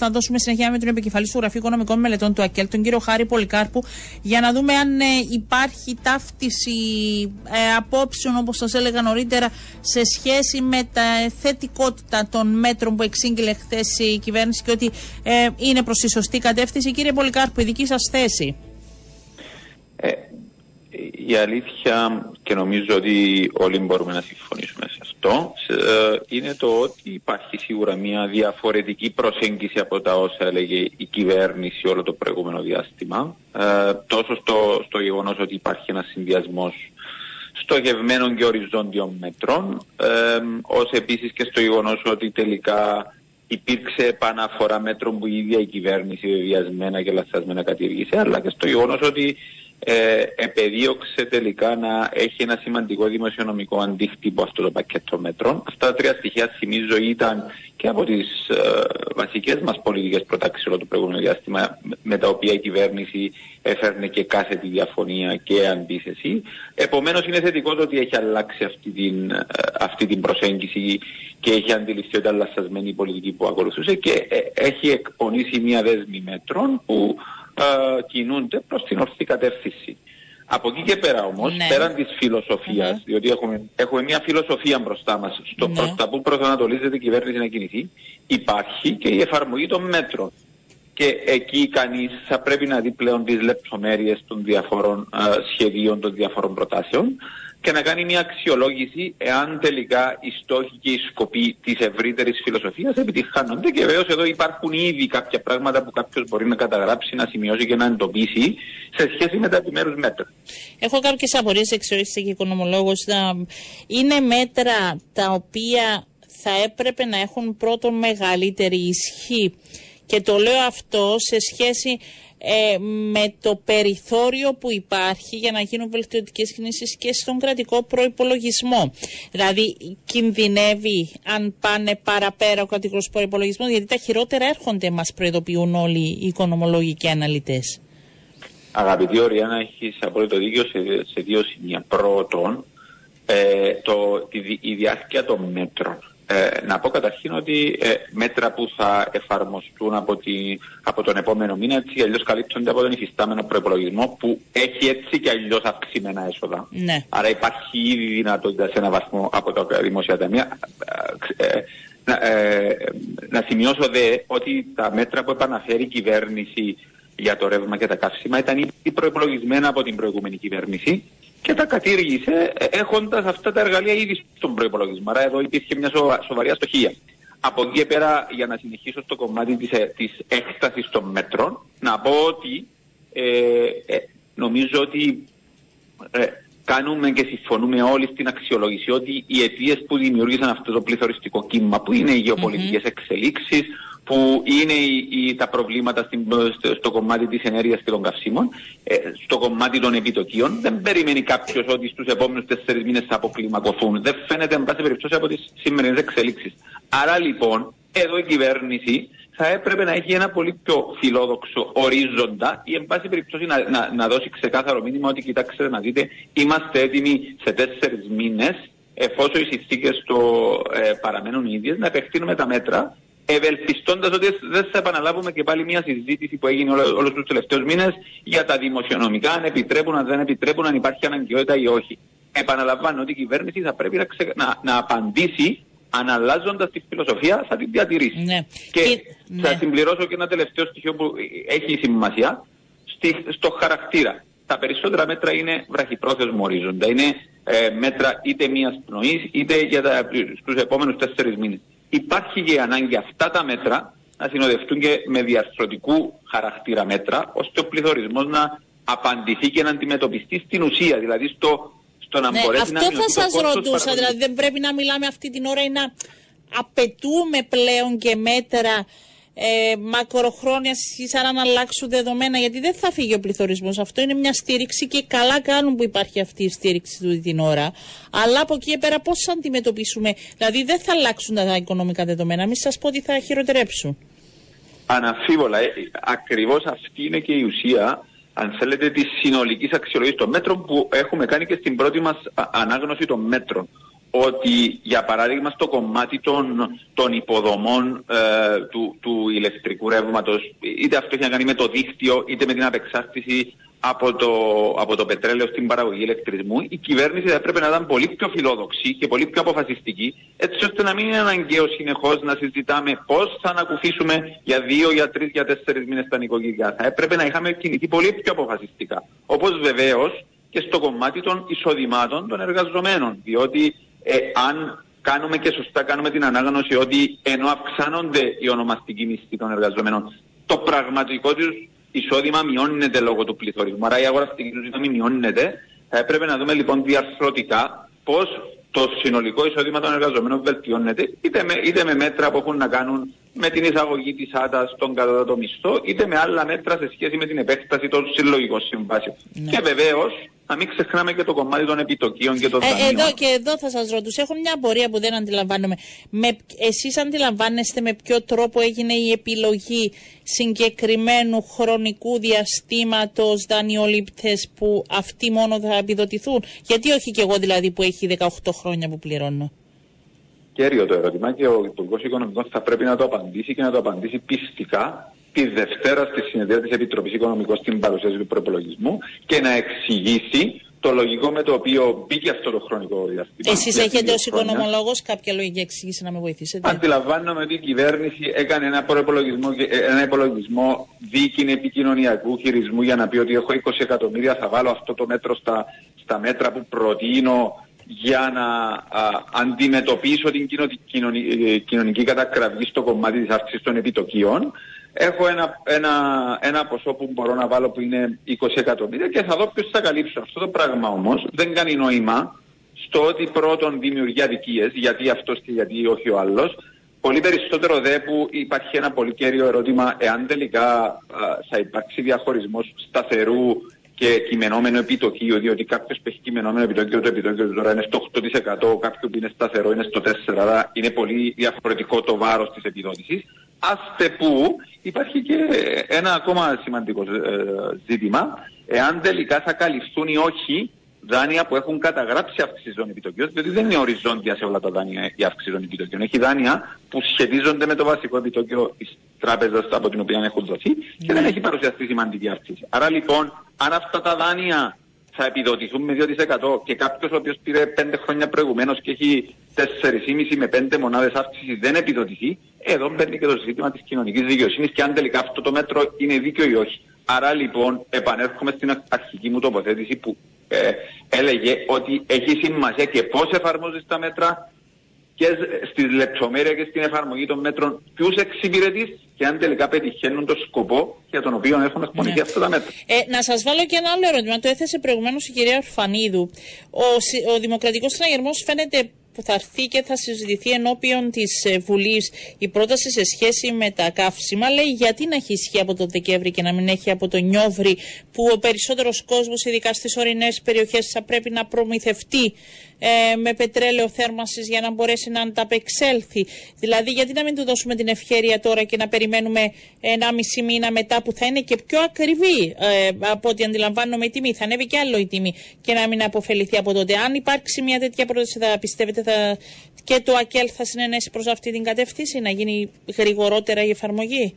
Θα δώσουμε συνέχεια με τον επικεφαλής του Γραφείου Οικονομικών Μελετών του ΑΚΕΛ, τον κύριο Χάρη Πολυκάρπου, για να δούμε αν ε, υπάρχει ταύτιση ε, απόψεων, όπως σας έλεγα νωρίτερα, σε σχέση με τα θετικότητα των μέτρων που εξήγηλε χθες η κυβέρνηση και ότι ε, είναι προς τη σωστή κατεύθυνση. Κύριε Πολυκάρπου, η δική σας θέση. Ε, η αλήθεια και νομίζω ότι όλοι μπορούμε να συμφωνήσουμε σε αυτό ε, είναι το ότι υπάρχει σίγουρα μια διαφορετική προσέγγιση από τα όσα έλεγε η κυβέρνηση όλο το προηγούμενο διάστημα. Ε, τόσο στο, στο γεγονός ότι υπάρχει ένας συνδυασμός στοχευμένων και οριζόντιων μέτρων ε, ως επίσης και στο γεγονός ότι τελικά υπήρξε επαναφορά μέτρων που η ίδια η κυβέρνηση βεβαιασμένα και λαθασμένα κατήργησε αλλά και στο γεγονός ότι ε, επεδίωξε τελικά να έχει ένα σημαντικό δημοσιονομικό αντίκτυπο αυτό το πακέτο μέτρων. Αυτά τα τρία στοιχεία θυμίζω ήταν και από τις ε, βασικές μας πολιτικές προτάξεις όλο το προηγούμενο διάστημα, με τα οποία η κυβέρνηση έφερνε και κάθε τη διαφωνία και αντίθεση. Επομένως, είναι θετικό το ότι έχει αλλάξει αυτή την, ε, αυτή την προσέγγιση και έχει αντιληφθεί ότι αλλασσασμένη η πολιτική που ακολουθούσε και ε, έχει εκπονήσει μια δέσμη μέτρων που ε, κινούνται προς την ορθή κατεύθυνση. Από εκεί και πέρα όμως, ναι. πέραν της φιλοσοφίας, διότι έχουμε, έχουμε μια φιλοσοφία μπροστά μας, στο ναι. προς τα που προσανατολίζεται η κυβέρνηση να κινηθεί, υπάρχει και η εφαρμογή των μέτρων. Και εκεί κανείς θα πρέπει να δει πλέον τις λεπτομέρειες των διαφορών ε, σχεδίων, των διαφορών προτάσεων και να κάνει μια αξιολόγηση εάν τελικά οι στόχοι και οι σκοποί της ευρύτερης φιλοσοφίας επιτυχάνονται. Και βεβαίως εδώ υπάρχουν ήδη κάποια πράγματα που κάποιος μπορεί να καταγράψει, να σημειώσει και να εντοπίσει σε σχέση με τα επιμέρους μέτρα. Έχω κάποιες απορίες, εξορίστε και οικονομολόγος. Είναι μέτρα τα οποία θα έπρεπε να έχουν πρώτον μεγαλύτερη ισχύ. Και το λέω αυτό σε σχέση ε, με το περιθώριο που υπάρχει για να γίνουν βελτιωτικές κινήσεις και στον κρατικό προϋπολογισμό. Δηλαδή κινδυνεύει αν πάνε παραπέρα ο κρατικός προϋπολογισμός γιατί τα χειρότερα έρχονται μας προειδοποιούν όλοι οι οικονομολόγοι και αναλυτές. Αγαπητή Οριάννα, έχεις απόλυτο δίκιο σε, σε δύο σημεία. Πρώτον, ε, το, η διάρκεια των μέτρων. Ε, να πω καταρχήν ότι ε, μέτρα που θα εφαρμοστούν από, τη, από τον επόμενο μήνα έτσι αλλιώς καλύπτονται από τον υφιστάμενο προπολογισμό που έχει έτσι και αλλιώς αυξημένα έσοδα. Ναι. Άρα υπάρχει ήδη δυνατότητα σε ένα βαθμό από τα δημόσια ταμεία. Ε, να, να σημειώσω δε ότι τα μέτρα που επαναφέρει η κυβέρνηση για το ρεύμα και τα καύσιμα ήταν ήδη προπολογισμένα από την προηγούμενη κυβέρνηση και τα κατήργησε ε, έχοντας αυτά τα εργαλεία ήδη στον προπολογισμό. Άρα εδώ υπήρχε μια σοβαρή αστοχία. Από εκεί και πέρα, για να συνεχίσω στο κομμάτι της, ε, της έκτασης των μέτρων, να πω ότι ε, ε, νομίζω ότι ε, κάνουμε και συμφωνούμε όλοι στην αξιολόγηση ότι οι αιτίες που δημιούργησαν αυτό το πληθωριστικό κύμα, που είναι οι γεωπολιτικές mm-hmm. εξελίξεις, που είναι οι, τα προβλήματα στην, στο, κομμάτι της ενέργειας και των καυσίμων, ε, στο κομμάτι των επιτοκίων. Δεν περιμένει κάποιος ότι στους επόμενους τέσσερις μήνες θα αποκλιμακωθούν. Δεν φαίνεται, εν πάση περιπτώσει, από τις σημερινές εξελίξεις. Άρα λοιπόν, εδώ η κυβέρνηση θα έπρεπε να έχει ένα πολύ πιο φιλόδοξο ορίζοντα ή εν πάση περιπτώσει να, να, να δώσει ξεκάθαρο μήνυμα ότι κοιτάξτε να δείτε είμαστε έτοιμοι σε τέσσερις μήνες εφόσον οι συνθήκες ε, παραμένουν ίδιες να επεκτείνουμε τα μέτρα ευελπιστώντας ότι δεν θα επαναλάβουμε και πάλι μια συζήτηση που έγινε όλους τους τελευταίους μήνες για τα δημοσιονομικά, αν επιτρέπουν, αν δεν επιτρέπουν, αν υπάρχει αναγκαιότητα ή όχι. Επαναλαμβάνω ότι η κυβέρνηση θα πρέπει να, ξε... να, να απαντήσει αν αλλάζοντα τη φιλοσοφία θα την διατηρήσει. Ναι. Και, θα ναι. συμπληρώσω και ένα τελευταίο στοιχείο που έχει σημασία στη, στο χαρακτήρα. Τα περισσότερα μέτρα είναι βραχυπρόθεσμο ορίζοντα. Είναι ε, μέτρα είτε μίας πνοής είτε για στους επόμενους τέσσερις μήνες υπάρχει και η ανάγκη αυτά τα μέτρα να συνοδευτούν και με διαρθρωτικού χαρακτήρα μέτρα, ώστε ο πληθωρισμός να απαντηθεί και να αντιμετωπιστεί στην ουσία, δηλαδή στο, στο να ναι, μπορέσει να Αυτό θα σας ρωτούσα, δηλαδή δεν πρέπει να μιλάμε αυτή την ώρα ή να απαιτούμε πλέον και μέτρα ε, μακροχρόνια σαν να αλλάξουν δεδομένα, γιατί δεν θα φύγει ο πληθωρισμός. Αυτό είναι μια στήριξη και καλά κάνουν που υπάρχει αυτή η στήριξη του την ώρα. Αλλά από εκεί πέρα πώς θα αντιμετωπίσουμε, δηλαδή δεν θα αλλάξουν τα οικονομικά δεδομένα. Μην σας πω ότι θα χειροτερέψουν. Αναφίβολα. Ε, Ακριβώς αυτή είναι και η ουσία, αν θέλετε, της συνολικής αξιολόγηση των μέτρων που έχουμε κάνει και στην πρώτη μας ανάγνωση των μέτρων ότι για παράδειγμα στο κομμάτι των, των υποδομών ε, του, του ηλεκτρικού ρεύματος είτε αυτό έχει να κάνει με το δίκτυο είτε με την απεξάρτηση από το, από το πετρέλαιο στην παραγωγή ηλεκτρισμού, η κυβέρνηση θα έπρεπε να ήταν πολύ πιο φιλόδοξη και πολύ πιο αποφασιστική, έτσι ώστε να μην είναι αναγκαίο συνεχώς να συζητάμε πώς θα ανακουφίσουμε για δύο, για τρεις, για τέσσερις μήνες τα νοικοκυριά. Θα έπρεπε να είχαμε κινηθεί πολύ πιο αποφασιστικά. Όπως βεβαίως και στο κομμάτι των εισοδημάτων των εργαζομένων. Διότι ε, αν κάνουμε και σωστά κάνουμε την ανάγνωση ότι ενώ αυξάνονται οι ονομαστικοί μισθοί των εργαζομένων, το πραγματικό τους εισόδημα μειώνεται λόγω του πληθωρισμού. Άρα η αγοραστική του δύναμη μειώνεται. Θα έπρεπε να δούμε λοιπόν διαρθρωτικά πώς το συνολικό εισόδημα των εργαζομένων βελτιώνεται είτε με, είτε με μέτρα που έχουν να κάνουν με την εισαγωγή της ΆΤΑ στον κατώτατο μισθό, είτε με άλλα μέτρα σε σχέση με την επέκταση των συλλογικών συμβάσεων. Ναι. Και βεβαίως να μην ξεχνάμε και το κομμάτι των επιτοκίων και των ε, δανείων. Εδώ και εδώ θα σας ρωτήσω, έχω μια απορία που δεν αντιλαμβάνομαι. Εσείς αντιλαμβάνεστε με ποιο τρόπο έγινε η επιλογή συγκεκριμένου χρονικού διαστήματος δανειολήπτε που αυτοί μόνο θα επιδοτηθούν; Γιατί όχι και εγώ δηλαδή που έχει 18 χρόνια που πληρώνω κέριο το ερώτημα και ο Υπουργός Οικονομικών θα πρέπει να το απαντήσει και να το απαντήσει πιστικά τη Δευτέρα στη συνεδρία της Επιτροπής Οικονομικών στην παρουσίαση του προπολογισμού και να εξηγήσει το λογικό με το οποίο μπήκε αυτό το χρονικό διάστημα. Εσείς έχετε ως οικονομολόγος κάποια λογική εξήγηση να με βοηθήσετε; Αντιλαμβάνομαι ότι η κυβέρνηση έκανε ένα προπολογισμό, ένα υπολογισμό δίκην επικοινωνιακού χειρισμού για να πει ότι έχω 20 εκατομμύρια, θα βάλω αυτό το μέτρο στα, στα μέτρα που προτείνω για να α, αντιμετωπίσω την κοινωνική, κοινωνική κατακραυγή στο κομμάτι της αύξησης των επιτοκίων. Έχω ένα, ένα, ένα ποσό που μπορώ να βάλω που είναι 20 εκατομμύρια και θα δω ποιος θα καλύψω. Αυτό το πράγμα όμως δεν κάνει νόημα στο ότι πρώτον δημιουργεί αδικίες, γιατί αυτός και γιατί όχι ο άλλος, Πολύ περισσότερο δε που υπάρχει ένα πολύ κέριο ερώτημα εάν τελικά θα υπάρξει διαχωρισμός σταθερού και κειμενόμενο επιτοκίο, διότι κάποιος που έχει κειμενόμενο επιτοκίο, το επιτοκίο τώρα είναι στο 8%, κάποιο που είναι σταθερό είναι στο 4%, αλλά είναι πολύ διαφορετικό το βάρος της επιδότησης. Άστε που υπάρχει και ένα ακόμα σημαντικό ε, ζήτημα, εάν τελικά θα καλυφθούν ή όχι δάνεια που έχουν καταγράψει αύξηση των επιτοκίων, διότι δεν είναι οριζόντια σε όλα τα δάνεια η αύξηση των επιτοκίων. Έχει δάνεια που σχετίζονται με το βασικό επιτόκιο της τράπεζα από την οποία έχουν δοθεί και δεν έχει παρουσιαστεί σημαντική αύξηση. Άρα λοιπόν, αν αυτά τα δάνεια θα επιδοτηθούν με 2% και κάποιος ο οποίος πήρε 5 χρόνια προηγουμένως και έχει 4,5 με 5 μονάδες αύξηση δεν επιδοτηθεί, εδώ μπαίνει και το ζήτημα της κοινωνικής δικαιοσύνης και αν τελικά αυτό το μέτρο είναι δίκαιο ή όχι. Άρα λοιπόν επανέρχομαι στην αρχική μου τοποθέτηση που ε, έλεγε ότι έχει σημασία και πώς εφαρμόζεις τα μέτρα και στη λεπτομέρεια και στην εφαρμογή των μέτρων ποιους εξυπηρετείς και αν τελικά πετυχαίνουν τον σκοπό για τον οποίο έχουν εκπονηθεί ναι. αυτά τα μέτρα. Ε, να σας βάλω και ένα άλλο ερώτημα. Το έθεσε προηγουμένως η κυρία Ορφανίδου. Ο, ο Δημοκρατικός Συναγερμός φαίνεται που θα έρθει και θα συζητηθεί ενώπιον της ε, Βουλής η πρόταση σε σχέση με τα καύσιμα λέει γιατί να έχει ισχύ από τον Δεκέμβρη και να μην έχει από τον Νιόβρη που ο περισσότερος κόσμος, ειδικά στις ορεινές περιοχές, θα πρέπει να προμηθευτεί ε, με πετρέλαιο θέρμανσης για να μπορέσει να ανταπεξέλθει. Δηλαδή, γιατί να μην του δώσουμε την ευκαιρία τώρα και να περιμένουμε ένα μισή μήνα μετά που θα είναι και πιο ακριβή ε, από ό,τι αντιλαμβάνομαι η τιμή. Θα ανέβει και άλλο η τιμή και να μην αποφεληθεί από τότε. Αν υπάρξει μια τέτοια πρόταση, θα πιστεύετε θα... και το ΑΚΕΛ θα συνενέσει προς αυτή την κατεύθυνση, να γίνει γρηγορότερα η εφαρμογή;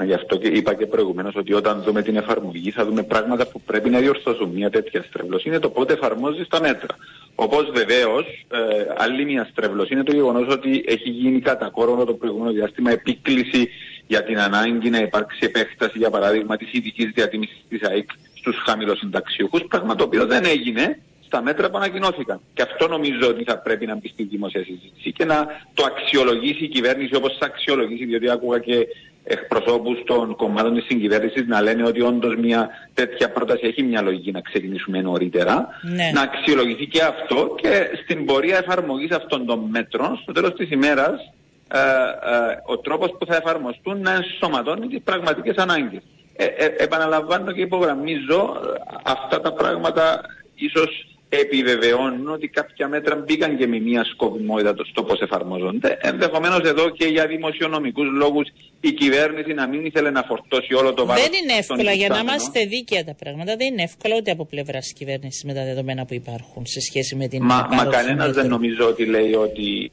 Μα γι' αυτό και είπα και προηγουμένως ότι όταν δούμε την εφαρμογή θα δούμε πράγματα που πρέπει να διορθώσουν. Μια τέτοια στρέβλωση είναι το πότε εφαρμόζεις τα μέτρα. Όπως βεβαίως, ε, άλλη μια στρέβλωση είναι το γεγονός ότι έχει γίνει κατά κόρονο το προηγούμενο διάστημα επίκληση για την ανάγκη να υπάρξει επέκταση, για παράδειγμα, της ειδικής διατίμησης της ΑΕΚ στους χαμηλοσυνταξιούχους, πράγμα το οποίο δεν έγινε στα μέτρα που ανακοινώθηκαν. Και αυτό νομίζω ότι θα πρέπει να μπει στη δημοσία συζήτηση και να το αξιολογήσει η κυβέρνηση όπως θα αξιολογήσει, διότι άκουγα και εκπροσώπους των κομμάτων της συγκυβέρνησης να λένε ότι όντως μια τέτοια πρόταση έχει μια λογική να ξεκινήσουμε νωρίτερα. Ναι. Να αξιολογηθεί και αυτό και στην πορεία εφαρμογής αυτών των μέτρων, στο τέλος της ημέρας, ε, ε, ο τρόπος που θα εφαρμοστούν να ενσωματώνει τις πραγματικές ανάγκες. Ε, ε, επαναλαμβάνω και υπογραμμίζω ε, αυτά τα πράγματα ίσως επιβεβαιώνουν ότι κάποια μέτρα μπήκαν και με μια σκοπιμότητα στο πώς εφαρμόζονται. Ενδεχομένως εδώ και για δημοσιονομικούς λόγους η κυβέρνηση να μην ήθελε να φορτώσει όλο το βάρος Δεν είναι εύκολα για να είμαστε δίκαια τα πράγματα. Δεν είναι εύκολα ούτε από πλευράς της κυβέρνησης με τα δεδομένα που υπάρχουν σε σχέση με την. Μα, μα κανένας δεν νομίζω ότι λέει ότι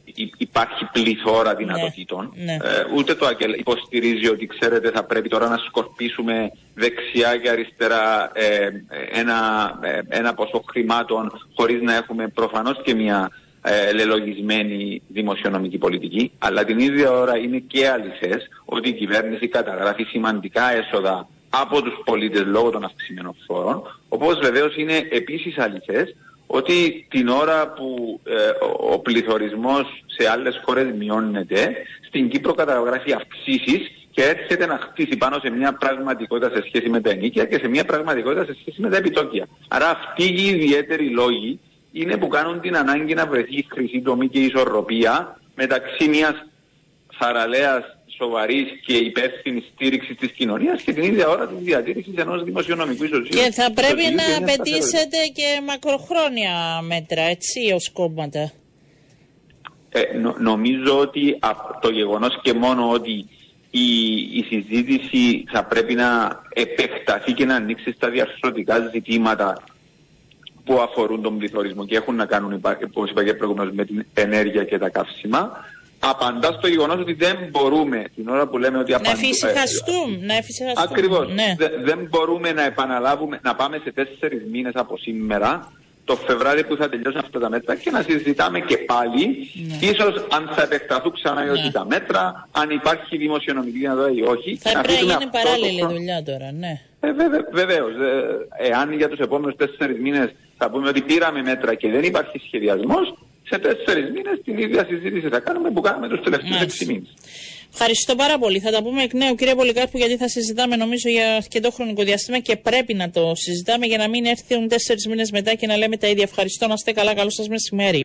υπάρχει πληθώρα ναι, δυνατοτήτων. Ναι, ναι. ούτε το ΑΚΕΛ υποστηρίζει ότι ξέρετε θα πρέπει τώρα να σκορπίσουμε δεξιά και αριστερά ε, ένα, ε, ένα ποσό χρημάτων χωρίς να έχουμε προφανώς και μια ε, λελογισμένη δημοσιονομική πολιτική, αλλά την ίδια ώρα είναι και αληθές ότι η κυβέρνηση καταγράφει σημαντικά έσοδα από τους πολίτες λόγω των αυξημένων φόρων, όπως βεβαίως είναι επίσης αληθές ότι την ώρα που ε, ο πληθωρισμός σε άλλες χώρες μειώνεται, στην Κύπρο καταγράφει αυξήσεις και έρχεται να χτίσει πάνω σε μια πραγματικότητα σε σχέση με τα ενίκια και σε μια πραγματικότητα σε σχέση με τα επιτόκια. Άρα αυτοί οι ιδιαίτεροι λόγοι είναι που κάνουν την ανάγκη να βρεθεί χρυσή τομή και ισορροπία μεταξύ μιας θαραλέας σοβαρής και υπεύθυνης στήριξης της κοινωνίας και την ίδια ώρα της διατήρησης ενός δημοσιονομικού ισοζύγου. Και θα πρέπει να απαιτήσετε και μακροχρόνια μέτρα, έτσι, ως κόμματα. Ε, νομίζω ότι το γεγονός και μόνο ότι η, η συζήτηση θα πρέπει να επεκταθεί και να ανοίξει στα διαρθρωτικά ζητήματα που αφορούν τον πληθωρισμό και έχουν να κάνουν, όπως είπα και προηγουμένως, με την ενέργεια και τα καύσιμα, απαντάς στο γεγονός ότι δεν μπορούμε την ώρα που λέμε ότι απαντούμε. Να εφησυχαστούμε. Να εφησυχαστούμε. Ακριβώς. Ναι. δεν μπορούμε να επαναλάβουμε, να πάμε σε τέσσερις μήνες από σήμερα, το Φεβράρι που θα τελειώσουν αυτά τα μέτρα και να συζητάμε και πάλι, ναι. ίσως αν θα επεκταθούν ξανά ή όχι ναι. τα μέτρα, αν υπάρχει δημοσιονομική δυνατότητα ή όχι. Θα πρέπει να γίνει παράλληλη δουλειά τώρα, ναι. Ε, Βεβαίως. Ε, εάν για τους επόμενους τέσσερις μήνες θα πούμε ότι πήραμε μέτρα και δεν υπάρχει σχεδιασμός, σε τέσσερις μήνες την ίδια συζήτηση θα κάνουμε που κάναμε τους τελευταίους έξι μήνες. Ευχαριστώ πάρα πολύ. Θα τα πούμε εκ νέου, κύριε Πολυκάρπου, γιατί θα συζητάμε νομίζω για αρκετό χρονικό διάστημα και πρέπει να το συζητάμε για να μην έρθουν τέσσερις μήνες μετά και να λέμε τα ίδια. Ευχαριστώ, να είστε καλά. Καλό σας μεσημέρι.